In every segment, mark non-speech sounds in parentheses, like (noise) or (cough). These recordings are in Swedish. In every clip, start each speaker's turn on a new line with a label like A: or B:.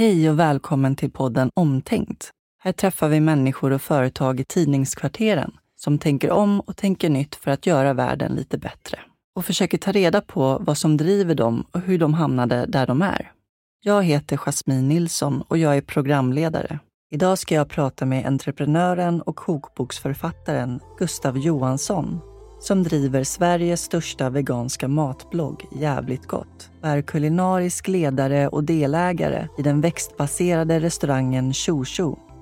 A: Hej och välkommen till podden Omtänkt. Här träffar vi människor och företag i tidningskvarteren som tänker om och tänker nytt för att göra världen lite bättre och försöker ta reda på vad som driver dem och hur de hamnade där de är. Jag heter Jasmine Nilsson och jag är programledare. Idag ska jag prata med entreprenören och kokboksförfattaren Gustav Johansson som driver Sveriges största veganska matblogg Jävligt gott är kulinarisk ledare och delägare i den växtbaserade restaurangen Tjo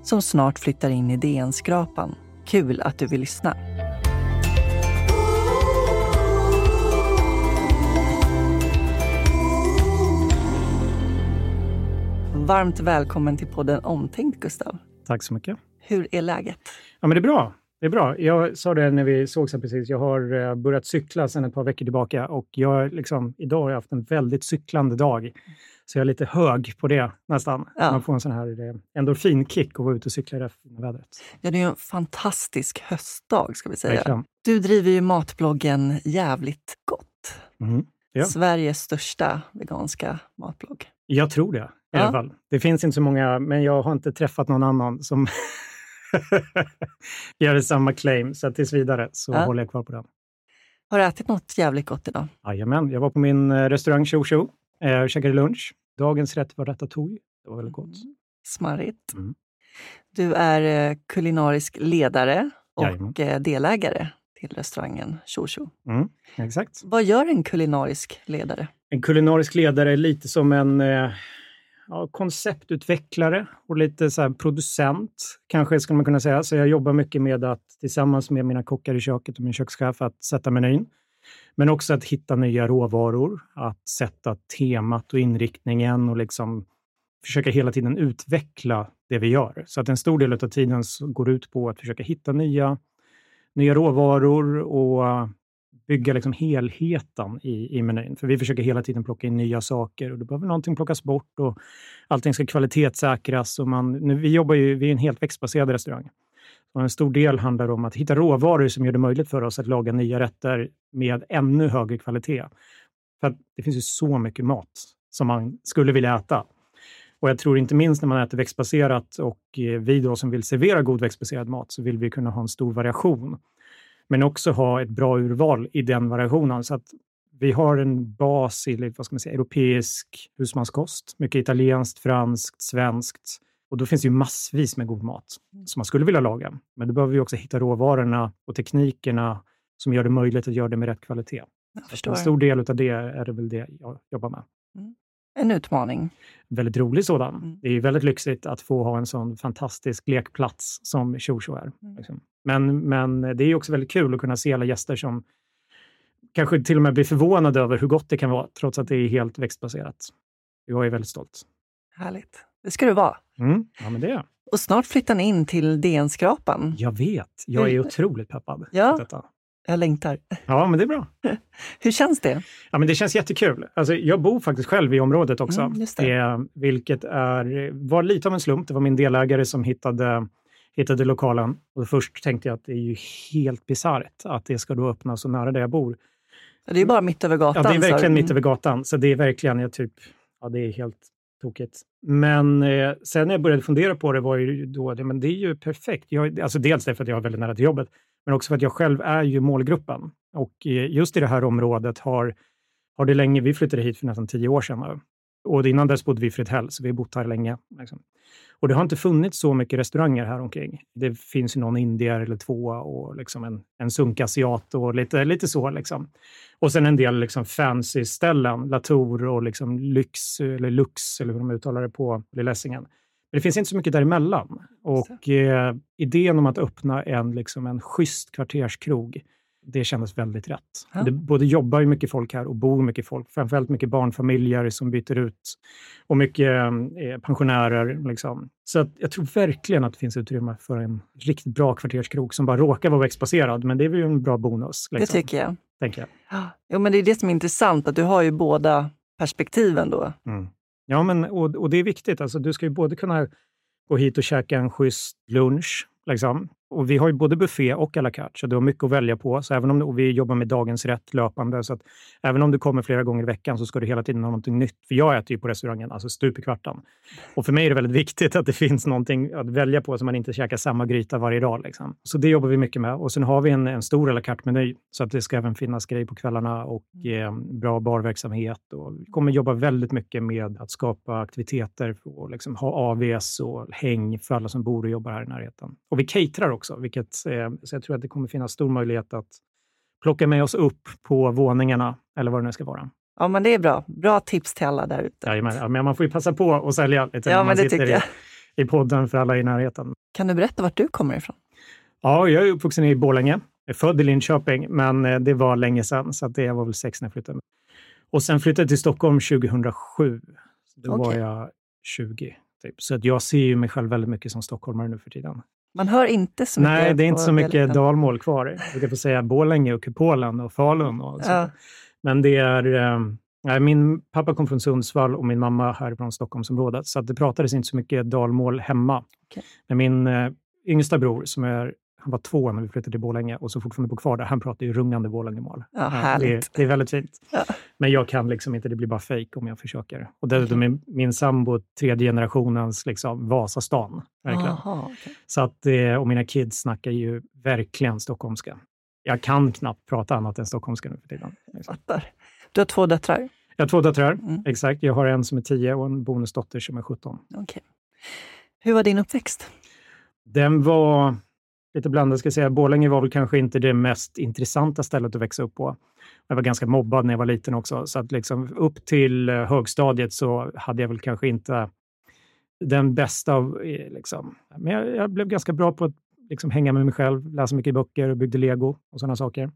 A: som snart flyttar in i DN-skrapan. Kul att du vill lyssna! Varmt välkommen till podden Omtänkt, Gustav.
B: Tack så mycket.
A: Hur är läget?
B: Ja, men det är bra. Det är bra. Jag sa det när vi sågs precis. Jag har eh, börjat cykla sedan ett par veckor tillbaka och jag liksom, idag har jag haft en väldigt cyklande dag. Så jag är lite hög på det nästan. Ja. Man får en sån här eh, endorfinkick och vara ute och cykla i det fina vädret.
A: Ja, det är en fantastisk höstdag ska vi säga.
B: Verkligen.
A: Du driver ju matbloggen Jävligt gott.
B: Mm. Ja.
A: Sveriges största veganska matblogg.
B: Jag tror det i ja. alla fall. Det finns inte så många, men jag har inte träffat någon annan som (laughs) gör samma claim. Så tills vidare så ja. håller jag kvar på den.
A: Har du ätit något jävligt gott idag?
B: Jajamän, jag var på min eh, restaurang Tjo Tjo eh, och käkade lunch. Dagens rätt var ratatouille. Det var väldigt gott. Mm.
A: Smarrigt. Mm. Du är eh, kulinarisk ledare och Jajamän. delägare till restaurangen Tjo Tjo.
B: Mm, exakt.
A: Vad gör en kulinarisk ledare?
B: En kulinarisk ledare är lite som en eh, ja, konceptutvecklare och lite så producent, kanske skulle man kunna säga. Så jag jobbar mycket med att tillsammans med mina kockar i köket och min kökschef att sätta menyn. Men också att hitta nya råvaror, att sätta temat och inriktningen och liksom försöka hela tiden utveckla det vi gör. Så att en stor del av tiden går ut på att försöka hitta nya, nya råvaror och bygga liksom helheten i, i menyn. För vi försöker hela tiden plocka in nya saker och då behöver någonting plockas bort och allting ska kvalitetssäkras. Och man, nu, vi jobbar ju, vi är en helt växtbaserad restaurang. Och en stor del handlar om att hitta råvaror som gör det möjligt för oss att laga nya rätter med ännu högre kvalitet. För det finns ju så mycket mat som man skulle vilja äta. Och jag tror inte minst när man äter växtbaserat och eh, vi då som vill servera god växtbaserad mat så vill vi kunna ha en stor variation men också ha ett bra urval i den variationen. Så att vi har en bas i vad ska man säga, europeisk husmanskost, mycket italienskt, franskt, svenskt. Och då finns det ju massvis med god mat som man skulle vilja laga. Men då behöver vi också hitta råvarorna och teknikerna som gör det möjligt att göra det med rätt kvalitet. en stor del av det är det väl det jag jobbar med.
A: Mm en utmaning.
B: Väldigt rolig sådan. Mm. Det är väldigt lyxigt att få ha en sån fantastisk lekplats som Tjo är. Mm. Liksom. Men, men det är också väldigt kul att kunna se alla gäster som kanske till och med blir förvånade över hur gott det kan vara, trots att det är helt växtbaserat. Jag är väldigt stolt.
A: Härligt. Det ska du vara.
B: Mm. Ja, men det är
A: Och snart flyttar ni in till DN-skrapan.
B: Jag vet. Jag är otroligt peppad
A: ja.
B: detta.
A: Jag längtar.
B: Ja, men det är bra. (laughs)
A: Hur känns det?
B: Ja, men det känns jättekul. Alltså, jag bor faktiskt själv i området också, mm, det. Eh, vilket är, var lite av en slump. Det var min delägare som hittade, hittade lokalen. Och först tänkte jag att det är ju helt bisarrt att det ska då öppna så nära där jag bor.
A: Det är bara mitt över gatan.
B: Ja, det är verkligen så. mitt över gatan. Så det är verkligen, jag typ, ja, det är helt tokigt. Men eh, sen när jag började fundera på det var ju då, det, men det är ju perfekt. Jag, alltså dels därför att jag har väldigt nära till jobbet, men också för att jag själv är ju målgruppen. Och eh, just i det här området har, har det länge, vi flyttade hit för nästan tio år sedan nu. Och innan dess bodde vi i Fredhäll, så vi har bott här länge. Liksom. Och det har inte funnits så mycket restauranger här omkring. Det finns ju någon indier eller två och liksom en, en sunkasiat och lite, lite så. Liksom. Och sen en del liksom fancy ställen, Latour och liksom Lyx, eller Lux, eller hur de uttalar det på Lilla Essingen. Men det finns inte så mycket däremellan. Och eh, idén om att öppna en, liksom en schysst kvarterskrog, det kändes väldigt rätt. Ja. Det både jobbar ju mycket folk här och bor mycket folk. Framförallt mycket barnfamiljer som byter ut och mycket eh, pensionärer. Liksom. Så att jag tror verkligen att det finns utrymme för en riktigt bra kvarterskrog som bara råkar vara växtbaserad. Men det är ju en bra bonus.
A: Liksom, det tycker jag.
B: Tänker jag.
A: Ja, jo, men det är det som är intressant, att du har ju båda perspektiven då.
B: Mm. Ja, men, och, och det är viktigt. Alltså, du ska ju både kunna gå hit och käka en schysst lunch, liksom, och vi har ju både buffé och à la carte, så du har mycket att välja på. Så även om, vi jobbar med dagens rätt löpande, så att även om du kommer flera gånger i veckan så ska du hela tiden ha någonting nytt. För jag äter ju på restaurangen, alltså stup i kvarten. Och för mig är det väldigt viktigt att det finns någonting att välja på så man inte käkar samma gryta varje dag. Liksom. Så det jobbar vi mycket med. Och sen har vi en, en stor à la carte-meny, så att det ska även finnas grejer på kvällarna och eh, bra barverksamhet. Och vi kommer jobba väldigt mycket med att skapa aktiviteter och liksom ha AVs och häng för alla som bor och jobbar här i närheten. Och vi caterar också, vilket, eh, så jag tror att det kommer finnas stor möjlighet att plocka med oss upp på våningarna, eller vad det nu ska vara.
A: Ja, men det är bra. Bra tips till alla där ute.
B: Ja, men man får ju passa på att sälja lite
A: ja,
B: när man sitter i, i podden för alla i närheten.
A: Kan du berätta vart du kommer ifrån?
B: Ja, jag är uppvuxen i Borlänge. Jag är född i Linköping, men eh, det var länge sedan, så det var väl sex när jag flyttade. Och sen flyttade jag till Stockholm 2007. Då
A: Okej.
B: var jag 20. Typ. Så att jag ser ju mig själv väldigt mycket som stockholmare nu för tiden.
A: Man hör inte så mycket
B: Nej, det är inte så mycket
A: dialekten.
B: dalmål kvar. Jag få säga Borlänge och Kupolen och Falun. Och så.
A: Ja.
B: Men det är... Eh, min pappa kom från Sundsvall och min mamma här från Stockholmsområdet, så det pratades inte så mycket dalmål hemma.
A: Okej.
B: Men min eh, yngsta bror, som är, han var två när vi flyttade till Borlänge och så fortfarande bor kvar där, han pratar ju rungande Borlängemål.
A: Ja,
B: det,
A: härligt.
B: det är väldigt fint.
A: Ja.
B: Men jag kan liksom inte, det blir bara fejk om jag försöker. Och dessutom är min sambo tredje generationens liksom, Vasastan. Verkligen.
A: Aha, okej.
B: Så att, eh, och mina kids snackar ju verkligen stockholmska. Jag kan knappt prata annat än stockholmska nu för tiden. Liksom.
A: Fattar. Du har två döttrar?
B: Jag har två döttrar,
A: Mm.
B: exakt. Jag har en som är 10 och en bonusdotter som är 17.
A: Okej. Hur var din uppväxt?
B: Den var lite blandat. ska säga. Borlänge var väl kanske inte det mest intressanta stället att växa upp på. Jag var ganska mobbad när jag var liten också, så att liksom upp till eh, högstadiet så hade jag väl kanske inte den bästa av... Eh, liksom. Men jag, jag blev ganska bra på att liksom hänga med mig själv, läsa mycket böcker och byggde lego och sådana saker.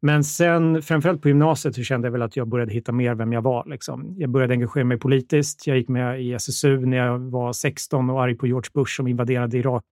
B: Men sen, framförallt på gymnasiet, så kände jag väl att jag började hitta mer vem jag var. Liksom. Jag började engagera mig politiskt. Jag gick med i SSU när jag var 16 och arg på George Bush som invaderade Irak.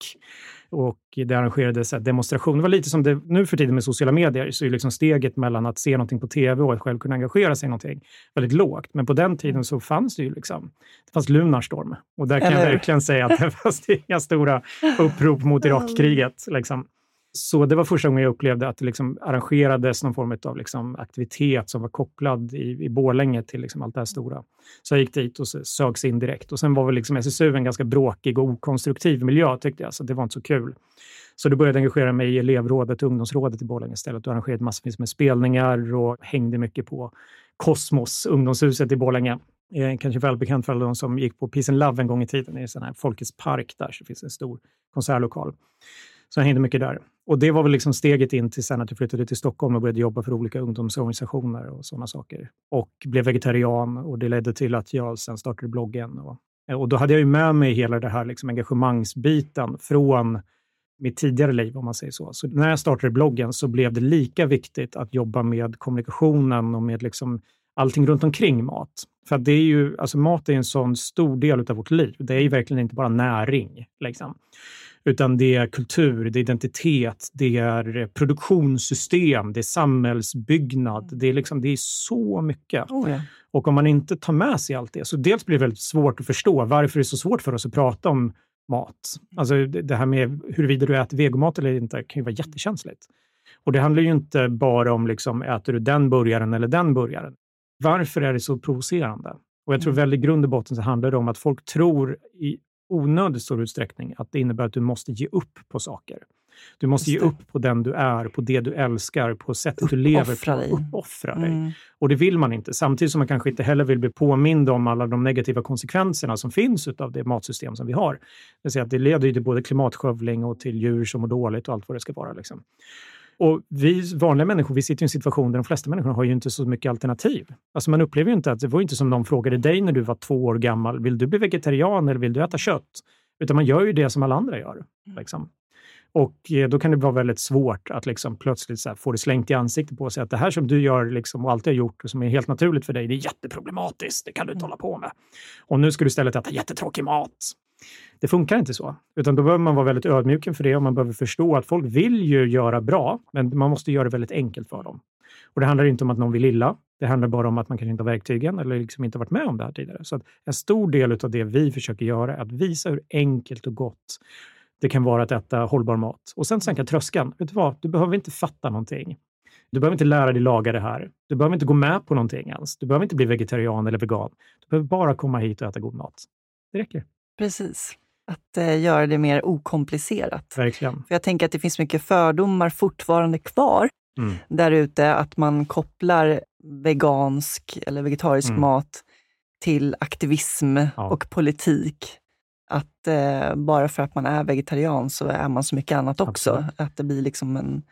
B: Och det arrangerades demonstrationer. Det var lite som det nu för tiden med sociala medier, så är liksom steget mellan att se någonting på tv och att själv kunna engagera sig i någonting väldigt lågt. Men på den tiden så fanns det ju liksom, det fanns Lunarstorm. Och där kan
A: Eller
B: jag verkligen säga att det (laughs) fanns inga stora upprop mot Irakkriget. Liksom. Så det var första gången jag upplevde att det liksom arrangerades någon form av liksom aktivitet som var kopplad i, i Borlänge till liksom allt det här stora. Så jag gick dit och sögs in direkt. Och sen var väl liksom SSU en ganska bråkig och okonstruktiv miljö tyckte jag, så det var inte så kul. Så då började jag engagera mig i elevrådet och ungdomsrådet i Borlänge istället och arrangerade massvis med spelningar och hängde mycket på Kosmos, ungdomshuset i Borlänge. Eh, kanske välbekant för alla de som gick på Peace and Love en gång i tiden. i en sån här Folkets park där, så det finns en stor konsertlokal. Så jag hängde mycket där. Och det var väl liksom steget in till sen att jag flyttade till Stockholm och började jobba för olika ungdomsorganisationer och sådana saker. Och blev vegetarian och det ledde till att jag sen startade bloggen. Och, och då hade jag ju med mig hela det här liksom engagemangsbiten från mitt tidigare liv, om man säger så. Så när jag startade bloggen så blev det lika viktigt att jobba med kommunikationen och med liksom allting runt omkring mat. För det är ju, alltså mat är en sån stor del av vårt liv. Det är ju verkligen inte bara näring. Liksom. Utan det är kultur, det är identitet, det är produktionssystem, det är samhällsbyggnad. Det är, liksom, det är så mycket.
A: Oh, ja.
B: Och om man inte tar med sig allt det, så dels blir det väldigt svårt att förstå varför det är så svårt för oss att prata om mat. Alltså det det här med huruvida du äter vegomat eller inte kan ju vara jättekänsligt. Och det handlar ju inte bara om liksom, äter du den burgaren eller den burgaren. Varför är det så provocerande? Och jag tror väl i grund och botten så handlar det om att folk tror i onödigt stor utsträckning att det innebär att du måste ge upp på saker. Du måste ge upp på den du är, på det du älskar, på sättet du lever på.
A: dig.
B: Uppoffra dig.
A: Mm.
B: Och det vill man inte. Samtidigt som man kanske inte heller vill bli påmind om alla de negativa konsekvenserna som finns av det matsystem som vi har. Det vill säga att det leder till både klimatskövling och till djur som mår dåligt och allt vad det ska vara. Liksom. Och vi vanliga människor, vi sitter i en situation där de flesta människor har ju inte så mycket alternativ. Alltså man upplever ju inte att det var inte som någon frågade dig när du var två år gammal, vill du bli vegetarian eller vill du äta kött? Utan man gör ju det som alla andra gör. Liksom. Och eh, då kan det vara väldigt svårt att liksom plötsligt få det slängt i ansiktet på sig att det här som du gör liksom och alltid har gjort och som är helt naturligt för dig, det är jätteproblematiskt. Det kan du inte hålla på med. Och nu ska du istället äta jättetråkig mat. Det funkar inte så, utan då behöver man vara väldigt ödmjuk inför det och man behöver förstå att folk vill ju göra bra, men man måste göra det väldigt enkelt för dem. Och det handlar inte om att någon vill illa. Det handlar bara om att man kanske inte har verktygen eller liksom inte varit med om det här tidigare. Så att en stor del av det vi försöker göra är att visa hur enkelt och gott Det kan vara att äta hållbar mat. Och sen sänka tröskeln. Vet du vad? Du behöver inte fatta någonting. Du behöver inte lära dig laga det här. Du behöver inte gå med på någonting ens. Du behöver inte bli vegetarian eller vegan. Du behöver bara komma hit och äta god mat. Det räcker.
A: Precis. Att eh, göra det mer okomplicerat.
B: Verkligen.
A: För jag tänker att det finns mycket fördomar fortfarande kvar mm. där ute. Att man kopplar vegansk eller vegetarisk mm. mat till aktivism ja. och politik. Att eh, bara för att man är vegetarian så är man så mycket annat också. Absolut. Att det blir liksom en,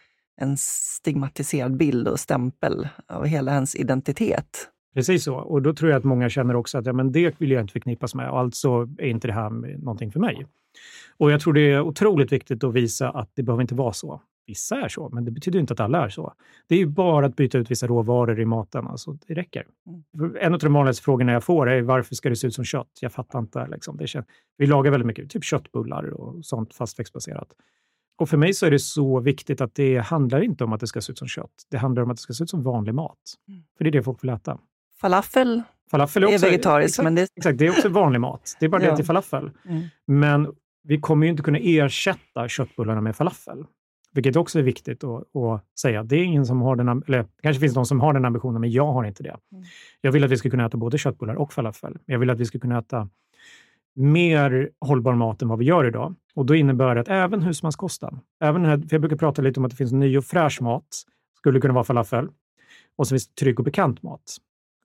A: en stigmatiserad bild och stämpel av hela ens identitet.
B: Precis så. Och då tror jag att många känner också att ja, men det vill jag inte förknippas med och alltså är inte det här någonting för mig. Och jag tror det är otroligt viktigt att visa att det behöver inte vara så. Vissa är så, men det betyder inte att alla är så. Det är ju bara att byta ut vissa råvaror i maten. Alltså, det räcker. Mm. En av de vanligaste frågorna jag får är varför ska det se ut som kött? Jag fattar inte. Liksom. Det känns, vi lagar väldigt mycket, typ köttbullar och sånt fastväxtbaserat. Och för mig så är det så viktigt att det handlar inte om att det ska se ut som kött. Det handlar om att det ska se ut som vanlig mat. Mm. För det är det folk vill äta.
A: Falafel, falafel är, också, är vegetarisk.
B: Exakt,
A: men det...
B: exakt, det är också vanlig mat. Det är bara ja. det till falafel. Mm. Men vi kommer ju inte kunna ersätta köttbullarna med falafel. Vilket också är viktigt att, att, säga. Det är ingen som har den, eller kanske finns de som har den ambitionen, men jag har inte det. Mm. Jag vill att vi ska kunna äta både köttbullar och falafel. Jag vill att vi ska kunna äta mer hållbar mat än vad vi gör idag. Och då innebär det att även husmanskosten, även här, för jag brukar prata lite om att det finns ny och fräsch mat, skulle kunna vara falafel, och så finns det trygg och bekant mat,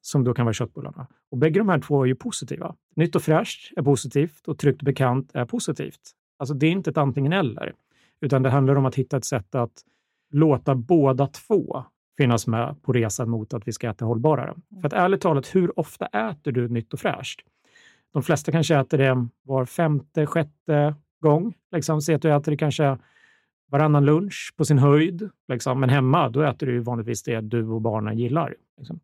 B: som då kan vara köttbullarna. Och bägge de här två är ju positiva. Nytt och fräscht är positivt och tryggt och bekant är positivt. Alltså det är inte ett antingen eller, utan det handlar om att hitta ett sätt att låta båda två finnas med på resan mot att vi ska äta hållbarare. För att ärligt talat, hur ofta äter du nytt och fräscht? De flesta kanske äter det var femte, sjätte gång. Liksom, se att du äter det kanske varannan lunch på sin höjd. Liksom. Men hemma, då äter du vanligtvis det du och barnen gillar. Liksom.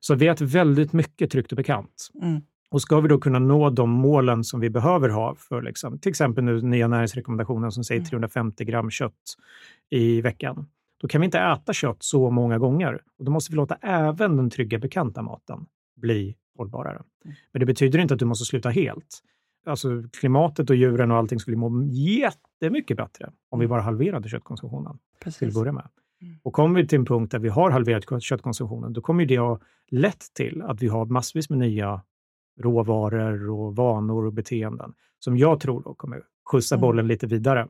B: Så vi äter väldigt mycket tryggt och bekant. Mm. Och ska vi då kunna nå de målen som vi behöver ha för liksom, till exempel nu nya näringsrekommendationen som säger 350 mm. gram kött i veckan, då kan vi inte äta kött så många gånger. Och då måste vi låta även den trygga bekanta maten bli hållbarare. Mm. Men det betyder inte att du måste sluta helt. Alltså klimatet och djuren och allting skulle må jättemycket bättre om vi mm. bara halverade köttkonsumtionen Precis. till att börja med. Mm. Och kommer vi till en punkt där vi har halverat köttkonsumtionen, då kommer det att lett till att vi har massvis med nya råvaror och vanor och beteenden som jag tror då kommer skjutsa mm. bollen lite vidare.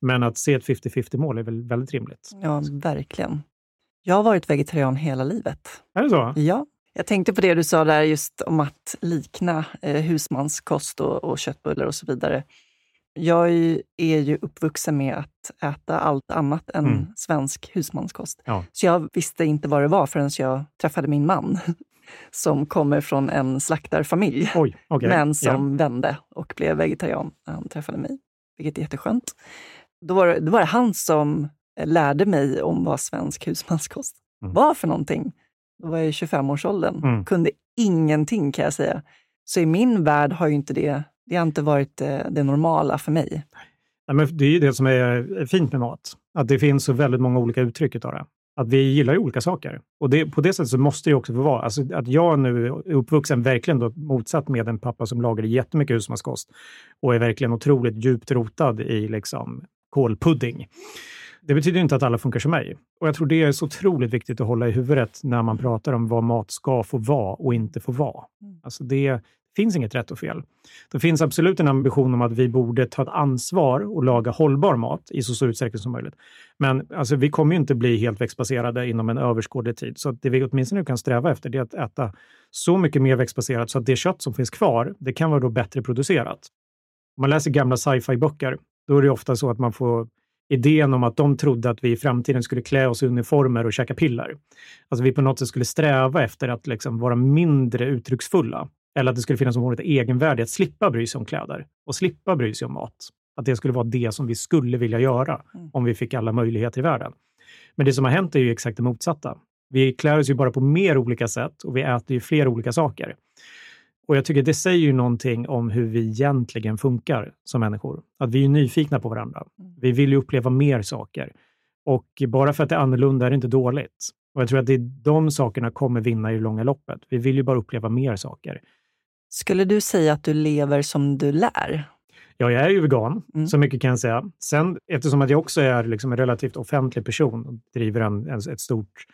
B: Men att se ett 50-50 mål är väl väldigt rimligt.
A: Ja, verkligen. Jag har varit vegetarian hela livet.
B: Är det så?
A: Ja. Jag tänkte på det du sa där just om att likna eh, husmanskost och, och köttbullar och så vidare. Jag är ju uppvuxen med att äta allt annat än mm. svensk husmanskost. Ja. Så jag visste inte vad det var förrän jag träffade min man (laughs) som kommer från en slaktarfamilj, Oj, okay. men som yeah. vände och blev vegetarian när han träffade mig, vilket är jätteskönt. Då var, det, då var det han som lärde mig om vad svensk husmanskost mm. var för någonting. Då var jag i 25-årsåldern, mm. kunde ingenting kan jag säga. Så i min värld har ju inte det, det har inte varit det, eh, det normala för mig.
B: Ja, men det är ju det som är fint med mat, att det finns så väldigt många olika uttryck av det att vi gillar ju olika saker. Och det, på det sättet så måste det också få vara. Alltså att jag nu är uppvuxen verkligen då, motsatt med en pappa som lagade jättemycket husmanskost och är verkligen otroligt djupt rotad i liksom kålpudding. Det betyder inte att alla funkar som mig. Och jag tror det är så otroligt viktigt att hålla i huvudet när man pratar om vad mat ska få vara och inte få vara. Mm. Alltså det, finns inget rätt och fel. Det finns absolut en ambition om att vi borde ta ett ansvar och laga hållbar mat i så stor utsträckning som möjligt. Men alltså, vi kommer ju inte bli helt växtbaserade inom en överskådlig tid. Så det vi åtminstone kan sträva efter det är att äta så mycket mer växtbaserat så att det kött som finns kvar, det kan vara då bättre producerat. Om man läser gamla sci-fi-böcker, då är det ofta så att man får idén om att de trodde att vi i framtiden skulle klä oss i uniformer och käka piller. Alltså vi på något sätt skulle sträva efter att liksom vara mindre uttrycksfulla. Eller att det skulle finnas ett egenvärde att slippa bry sig om kläder och slippa bry sig om mat. Att det skulle vara det som vi skulle vilja göra mm. om vi fick alla möjligheter i världen. Men det som har hänt är ju exakt det motsatta. Vi klär oss ju bara på mer olika sätt och vi äter ju fler olika saker. Och jag tycker det säger ju någonting om hur vi egentligen funkar som människor. Att vi är nyfikna på varandra. Mm. Vi vill ju uppleva mer saker. Och bara för att det är annorlunda är det inte dåligt. Och jag tror att det är de sakerna kommer vinna i det långa loppet. Vi vill ju bara uppleva mer saker.
A: Skulle du säga att du lever som du lär?
B: Ja, jag är ju vegan, mm. så mycket kan jag säga. Sen eftersom att jag också är liksom en relativt offentlig person och driver en, en ett stort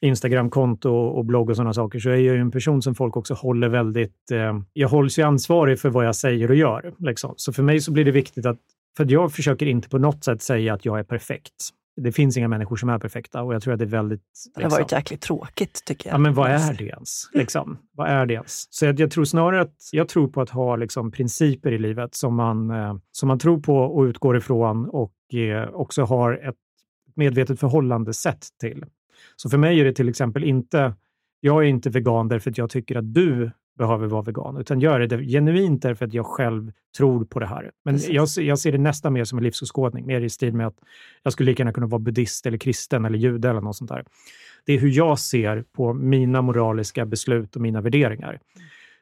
B: Instagramkonto och blogg och sådana saker, så är jag ju en person som folk också håller väldigt... Eh, jag hålls ju ansvarig för vad jag säger och gör. Liksom. Så för mig så blir det viktigt att... För jag försöker inte på något sätt säga att jag är perfekt det finns inga människor som är perfekta och jag tror att det är väldigt...
A: Det har varit liksom- jäkligt tråkigt tycker jag.
B: Ja, men vad är det ens? Liksom? vad är det ens? Så jag, jag, tror snarare att jag tror på att ha liksom, principer i livet som man, eh, som man tror på och utgår ifrån och eh, också har ett medvetet förhållandesätt till. Så för mig är det till exempel inte, jag är inte vegan därför att jag tycker att du behöver vara vegan, utan gör det genuint därför att jag själv tror på det här. Men jag, jag, ser det nästan mer som en livsåskådning, mer i stil med att jag skulle lika gärna kunna vara buddhist eller kristen eller jude eller något sånt där. Det är hur jag ser på mina moraliska beslut och mina värderingar.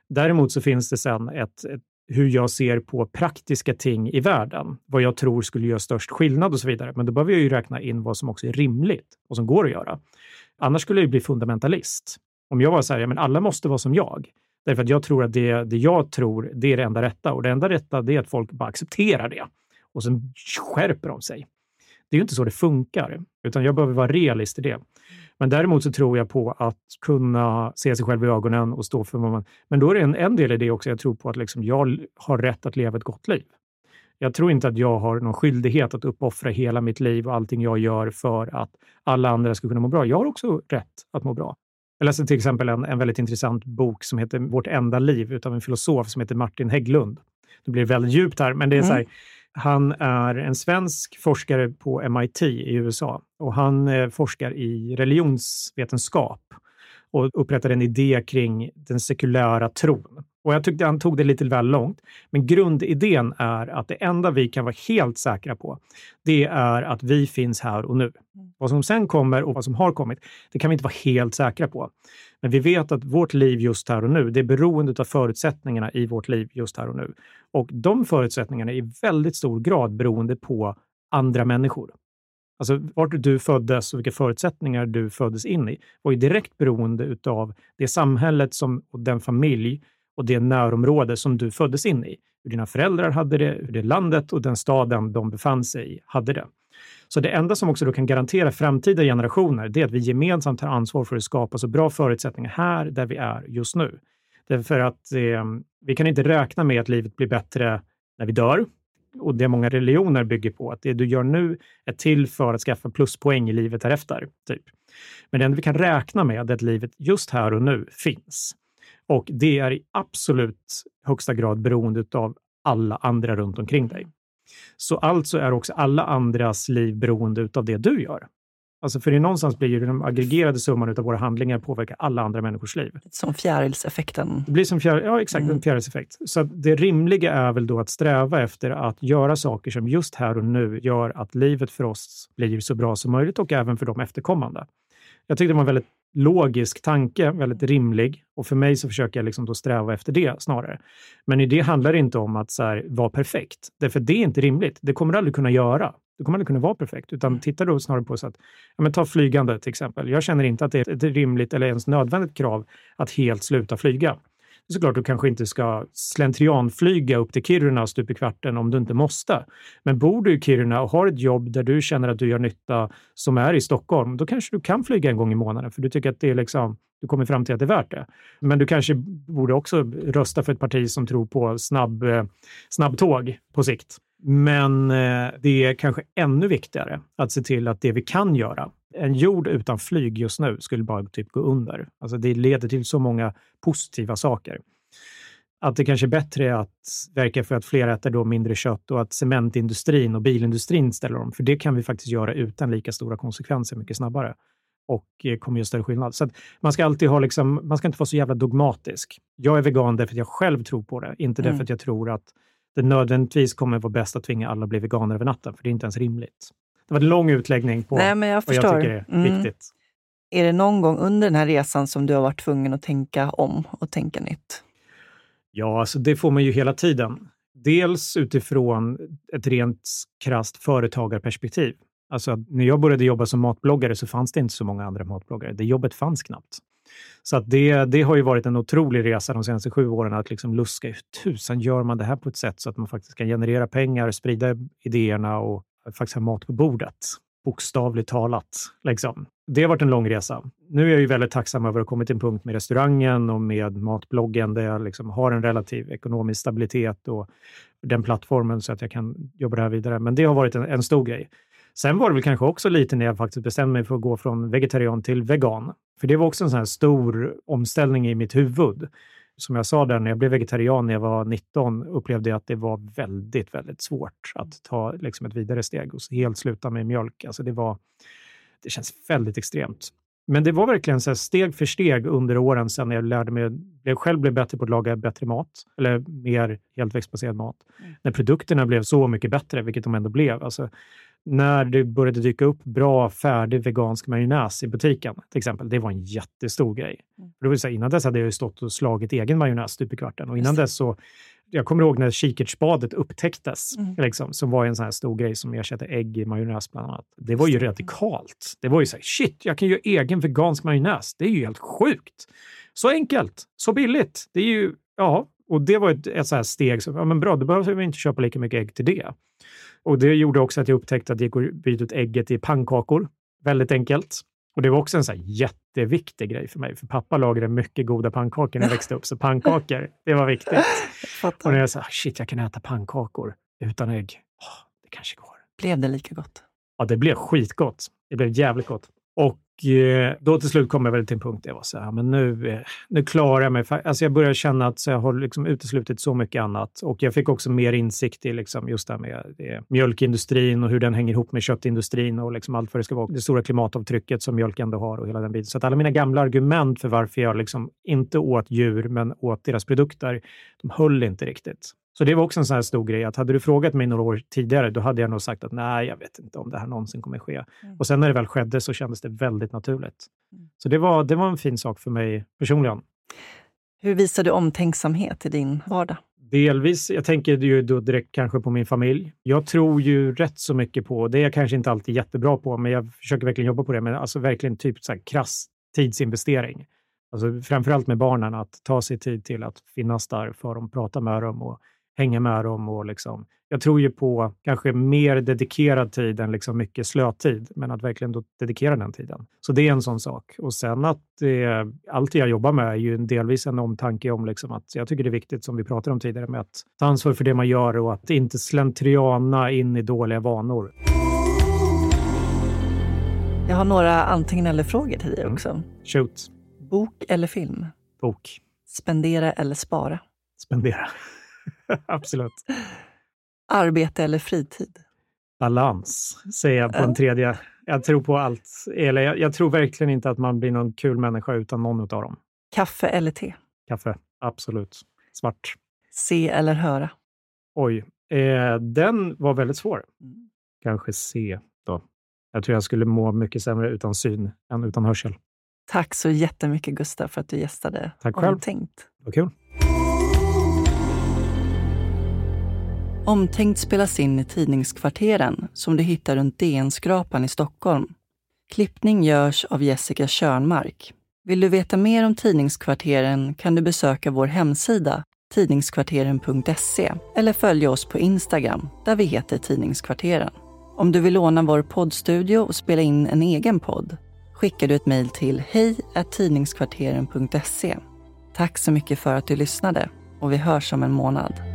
B: Däremot så finns det sen ett, ett hur jag ser på praktiska ting i världen, vad jag tror skulle göra störst skillnad och så vidare. Men då behöver jag ju räkna in vad som också är rimligt och som går att göra. Annars skulle jag bli fundamentalist. Om jag var så här, ja, men alla måste vara som jag. Därför att jag tror att det, det jag tror, det är det enda rätta. Och det enda rätta det är att folk bara accepterar det. Och sen skärper de sig. Det är ju inte så det funkar, utan jag behöver vara realist i det. Men däremot så tror jag på att kunna se sig själv i ögonen och stå för vad man... Men då är det en, en del i det också, jag tror på att liksom jag har rätt att leva ett gott liv. Jag tror inte att jag har någon skyldighet att uppoffra hela mitt liv och allting jag gör för att alla andra ska kunna må bra. Jag har också rätt att må bra. Jag läste till exempel en, en väldigt intressant bok som heter Vårt enda liv av en filosof som heter Martin Hägglund. Det blir väldigt djupt här, men det är mm. så här, han är en svensk forskare på MIT i USA och han eh, forskar i religionsvetenskap och upprättade en idé kring den sekulära tron. Och jag tyckte han tog det lite väl långt. Men grundidén är att det enda vi kan vara helt säkra på, det är att vi finns här och nu. Mm. Vad som sen kommer och vad som har kommit, det kan vi inte vara helt säkra på. Men vi vet att vårt liv just här och nu, det är beroende av förutsättningarna i vårt liv just här och nu. Och de förutsättningarna är i väldigt stor grad beroende på andra människor. Alltså vart du föddes och vilka förutsättningar du föddes in i var ju direkt beroende av det samhället som, och den familj och det närområde som du föddes in i. Hur dina föräldrar hade det, hur det landet och den staden de befann sig i hade det. Så det enda som också då kan garantera framtida generationer, det är att vi gemensamt tar ansvar för att skapa så bra förutsättningar här där vi är just nu. Därför att eh, vi kan inte räkna med att livet blir bättre när vi dör. Och det många religioner bygger på, att det du gör nu är till för att skaffa pluspoäng i livet därefter. Typ. Men det enda vi kan räkna med är att livet just här och nu finns. Och det är i absolut högsta grad beroende av alla andra runt omkring dig. Så alltså är också alla andras liv beroende av det du gör. Alltså för det någonstans blir ju den aggregerade summan av våra handlingar påverkar alla andra människors liv.
A: Som fjärilseffekten.
B: Det blir som fjär, ja, exakt, mm. en fjärilseffekt. Så det rimliga är väl då att sträva efter att göra saker som just här och nu gör att livet för oss blir så bra som möjligt och även för de efterkommande. Jag tyckte det var en väldigt logisk tanke, väldigt rimlig. Och för mig så försöker jag liksom då sträva efter det snarare. Men i det handlar det inte om att så här, vara perfekt, därför det är inte rimligt. Det kommer du aldrig kunna göra. Du kommer aldrig kunna vara perfekt, utan titta då snarare på så att, ja, men ta flygande till exempel. Jag känner inte att det är ett rimligt eller ens nödvändigt krav att helt sluta flyga såklart du kanske inte ska slentrianflyga upp till Kiruna stup i kvarten om du inte måste. Men bor du i Kiruna och har ett jobb där du känner att du gör nytta som är i Stockholm, då kanske du kan flyga en gång i månaden för du tycker att det är liksom du kommer fram till att det är värt det. Men du kanske borde också rösta för ett parti som tror på snabb, eh, snabbtåg på sikt. Men eh, det är kanske ännu viktigare att se till att det vi kan göra, en jord utan flyg just nu skulle bara typ gå under. Alltså det leder till så många positiva saker. Att det kanske är bättre att verka för att fler äter då mindre kött och att cementindustrin och bilindustrin ställer om. För det kan vi faktiskt göra utan lika stora konsekvenser mycket snabbare och eh, kommer göra större skillnad. Så man ska alltid ha liksom, man ska inte vara så jävla dogmatisk. Jag är vegan därför att jag själv tror på det, inte mm. därför att jag tror att det nödvändigtvis kommer vara bäst att tvinga alla att bli veganer över natten, för det är inte ens rimligt. Det var en lång utläggning på
A: Nej, men jag vad jag
B: tycker är mm. viktigt.
A: Är det någon gång under den här resan som du har varit tvungen att tänka om och tänka nytt?
B: Ja, alltså det får man ju hela tiden. Dels utifrån ett rent krast företagarperspektiv. Alltså när jag började jobba som matbloggare så fanns det inte så många andra matbloggare. Det jobbet fanns knappt. Så att det, det har ju varit en otrolig resa de senaste sju åren att liksom luska hur tusan gör man det här på ett sätt så att man faktiskt kan generera pengar, sprida idéerna och faktiskt ha mat på bordet. Bokstavligt talat. Liksom. Det har varit en lång resa. Nu är jag ju väldigt tacksam över att ha kommit till en punkt med restaurangen och med matbloggen där jag liksom har en relativ ekonomisk stabilitet och den plattformen så att jag kan jobba det här vidare. Men det har varit en, en stor grej. Sen var det väl kanske också lite när jag faktiskt bestämde mig för att gå från vegetarian till vegan. För det var också en sån här stor omställning i mitt huvud. Som jag sa där, när jag blev vegetarian när jag var 19 upplevde jag att det var väldigt, väldigt svårt att ta liksom ett vidare steg och helt sluta med mjölk. Alltså det, var, det känns väldigt extremt. Men det var verkligen så steg för steg under åren sen jag lärde mig, jag själv blev bättre på att laga bättre mat, eller mer helt växtbaserad mat. Mm. När produkterna blev så mycket bättre, vilket de ändå blev. Alltså, när det började dyka upp bra färdig vegansk majonnäs i butiken, till exempel, det var en jättestor grej. Mm. Det vill säga, innan dess hade jag stått och slagit egen majonnäs stup i kvarten och innan dess så jag kommer ihåg när kikärtsbadet upptäcktes, mm. liksom, som var en sån här stor grej som ersatte ägg i majonnäs bland annat. Det var ju radikalt. Det var ju så här, shit, jag kan göra egen vegansk majonnäs. Det är ju helt sjukt. Så enkelt, så billigt. Det är ju, ja, och det var ett, ett så här steg som, ja men bra, då behöver vi inte köpa lika mycket ägg till det. Och det gjorde också att jag upptäckte att det gick att byta ut ägget i pannkakor. Väldigt enkelt. Och det var också en så jätteviktig grej för mig, för pappa lagade mycket goda pannkakor när jag växte upp, så pannkakor, det var viktigt. (laughs) Och när jag sa, shit, jag kan äta pannkakor utan ägg. Oh, det kanske går.
A: Blev det lika gott?
B: Ja, det blev skitgott. Det blev jävligt gott. Och Eh, då till slut kom jag väl till en punkt där jag var så här, men nu, eh, nu klarar jag mig. Alltså jag började känna att jag har liksom uteslutit så mycket annat och jag fick också mer insikt i liksom just det här med det, mjölkindustrin och hur den hänger ihop med köttindustrin och liksom allt vad det ska vara. Det stora klimatavtrycket som mjölk ändå har och hela den biten. Så att alla mina gamla argument för varför jag liksom inte åt djur, men åt deras produkter, de höll inte riktigt. Så det var också en sån här stor grej att hade du frågat mig några år tidigare, då hade jag nog sagt att nej, jag vet inte om det här någonsin kommer ske. Mm. Och sen när det väl skedde så kändes det väldigt naturligt. Mm. Så det var, det var en fin sak för mig personligen.
A: Hur visar du omtänksamhet i din vardag?
B: Delvis, jag tänker ju då direkt kanske på min familj. Jag tror ju rätt så mycket på, det är jag kanske inte alltid jättebra på, men jag försöker verkligen jobba på det, men alltså verkligen typ så här krass tidsinvestering. Alltså framförallt med barnen, att ta sig tid till att finnas där för dem, prata med dem och hänga med dem. Och liksom, jag tror ju på kanske mer dedikerad tid än liksom mycket slötid, men att verkligen då dedikera den tiden. Så det är en sån sak. Och sen att eh, allt jag jobbar med är ju delvis en omtanke om liksom att jag tycker det är viktigt, som vi pratade om tidigare, med att ta ansvar för det man gör och att inte slentriana in i dåliga vanor.
A: Jag har några antingen eller-frågor till dig mm. också. Mm.
B: Shoot.
A: Bok eller film?
B: Bok.
A: Spendera eller spara?
B: Spendera. (laughs) Absolut.
A: Arbete eller fritid?
B: Balans, säger jag på en tredje. Jag tror på allt. Eller jag, jag, tror verkligen inte att man blir någon kul människa utan någon av dem.
A: Kaffe eller te?
B: Kaffe, absolut. Svart.
A: Se eller höra?
B: Oj, eh, den var väldigt svår. Mm. Kanske se då. Jag tror jag skulle må mycket sämre utan syn än utan hörsel.
A: Tack så jättemycket Gustav för att du gästade
B: Tack själv.
A: Omtänkt.
B: Vad kul.
A: Omtänkt spelas in i Tidningskvarteren som du hittar runt DN-skrapan i Stockholm. Klippning görs av Jessica Körnmark. Vill du veta mer om Tidningskvarteren kan du besöka vår hemsida tidningskvarteren.se eller följa oss på Instagram där vi heter Tidningskvarteren. Om du vill låna vår poddstudio och spela in en egen podd skickar du ett mejl till hej tidningskvarteren.se. Tack så mycket för att du lyssnade och vi hörs om en månad.